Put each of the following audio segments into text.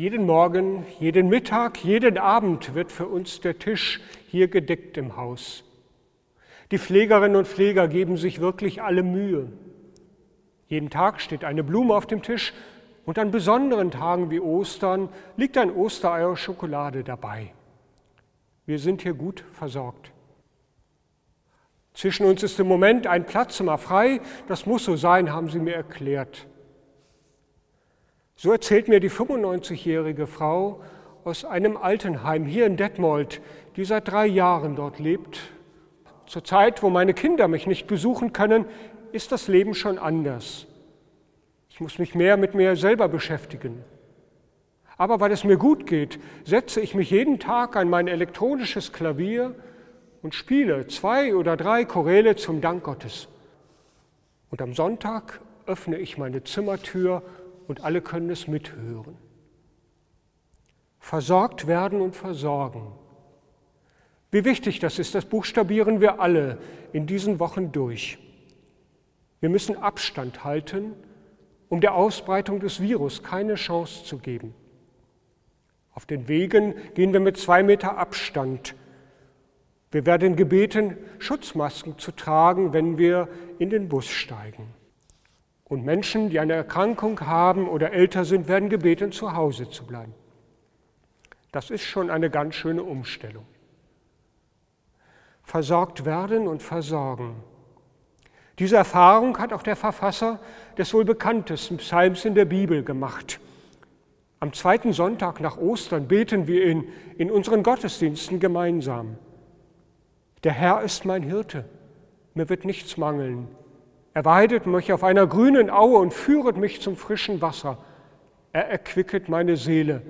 Jeden Morgen, jeden Mittag, jeden Abend wird für uns der Tisch hier gedeckt im Haus. Die Pflegerinnen und Pfleger geben sich wirklich alle Mühe. Jeden Tag steht eine Blume auf dem Tisch und an besonderen Tagen wie Ostern liegt ein Osterei aus Schokolade dabei. Wir sind hier gut versorgt. Zwischen uns ist im Moment ein Platzzimmer frei. Das muss so sein, haben sie mir erklärt. So erzählt mir die 95-jährige Frau aus einem Altenheim hier in Detmold, die seit drei Jahren dort lebt. Zur Zeit, wo meine Kinder mich nicht besuchen können, ist das Leben schon anders. Ich muss mich mehr mit mir selber beschäftigen. Aber weil es mir gut geht, setze ich mich jeden Tag an mein elektronisches Klavier und spiele zwei oder drei Choräle zum Dank Gottes. Und am Sonntag öffne ich meine Zimmertür und alle können es mithören. Versorgt werden und versorgen. Wie wichtig das ist, das buchstabieren wir alle in diesen Wochen durch. Wir müssen Abstand halten, um der Ausbreitung des Virus keine Chance zu geben. Auf den Wegen gehen wir mit zwei Meter Abstand. Wir werden gebeten, Schutzmasken zu tragen, wenn wir in den Bus steigen. Und Menschen, die eine Erkrankung haben oder älter sind, werden gebeten, zu Hause zu bleiben. Das ist schon eine ganz schöne Umstellung. Versorgt werden und versorgen. Diese Erfahrung hat auch der Verfasser des wohl bekanntesten Psalms in der Bibel gemacht. Am zweiten Sonntag nach Ostern beten wir ihn in unseren Gottesdiensten gemeinsam. Der Herr ist mein Hirte, mir wird nichts mangeln. Er weidet mich auf einer grünen Aue und führet mich zum frischen Wasser. Er erquicket meine Seele.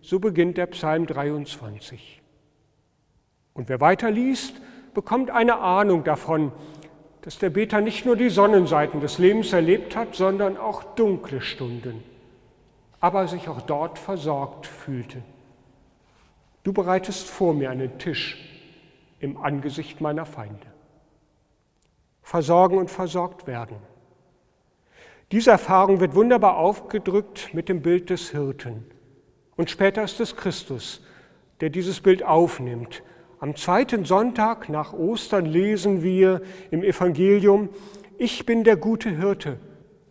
So beginnt der Psalm 23. Und wer weiter liest, bekommt eine Ahnung davon, dass der Beter nicht nur die Sonnenseiten des Lebens erlebt hat, sondern auch dunkle Stunden, aber sich auch dort versorgt fühlte. Du bereitest vor mir einen Tisch im Angesicht meiner Feinde versorgen und versorgt werden. Diese Erfahrung wird wunderbar aufgedrückt mit dem Bild des Hirten. Und später ist es Christus, der dieses Bild aufnimmt. Am zweiten Sonntag nach Ostern lesen wir im Evangelium, ich bin der gute Hirte.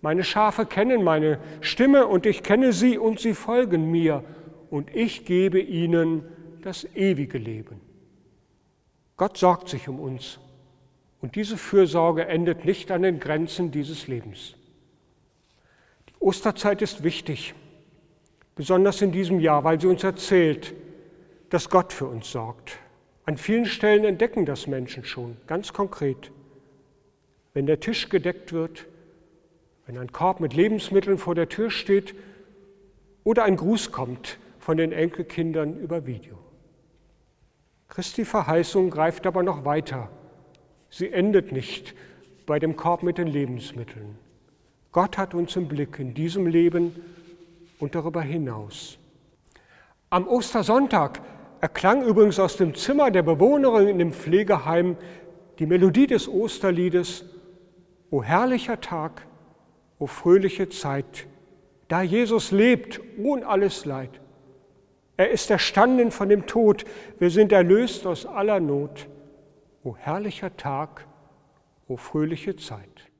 Meine Schafe kennen meine Stimme und ich kenne sie und sie folgen mir und ich gebe ihnen das ewige Leben. Gott sorgt sich um uns und diese Fürsorge endet nicht an den Grenzen dieses Lebens. Die Osterzeit ist wichtig, besonders in diesem Jahr, weil sie uns erzählt, dass Gott für uns sorgt. An vielen Stellen entdecken das Menschen schon, ganz konkret. Wenn der Tisch gedeckt wird, wenn ein Korb mit Lebensmitteln vor der Tür steht oder ein Gruß kommt von den Enkelkindern über Video. Christi Verheißung greift aber noch weiter Sie endet nicht bei dem Korb mit den Lebensmitteln. Gott hat uns im Blick in diesem Leben und darüber hinaus. Am Ostersonntag erklang übrigens aus dem Zimmer der Bewohnerin in dem Pflegeheim die Melodie des Osterliedes O herrlicher Tag, o fröhliche Zeit, da Jesus lebt, ohne alles Leid. Er ist erstanden von dem Tod, wir sind erlöst aus aller Not. O herrlicher Tag, o fröhliche Zeit.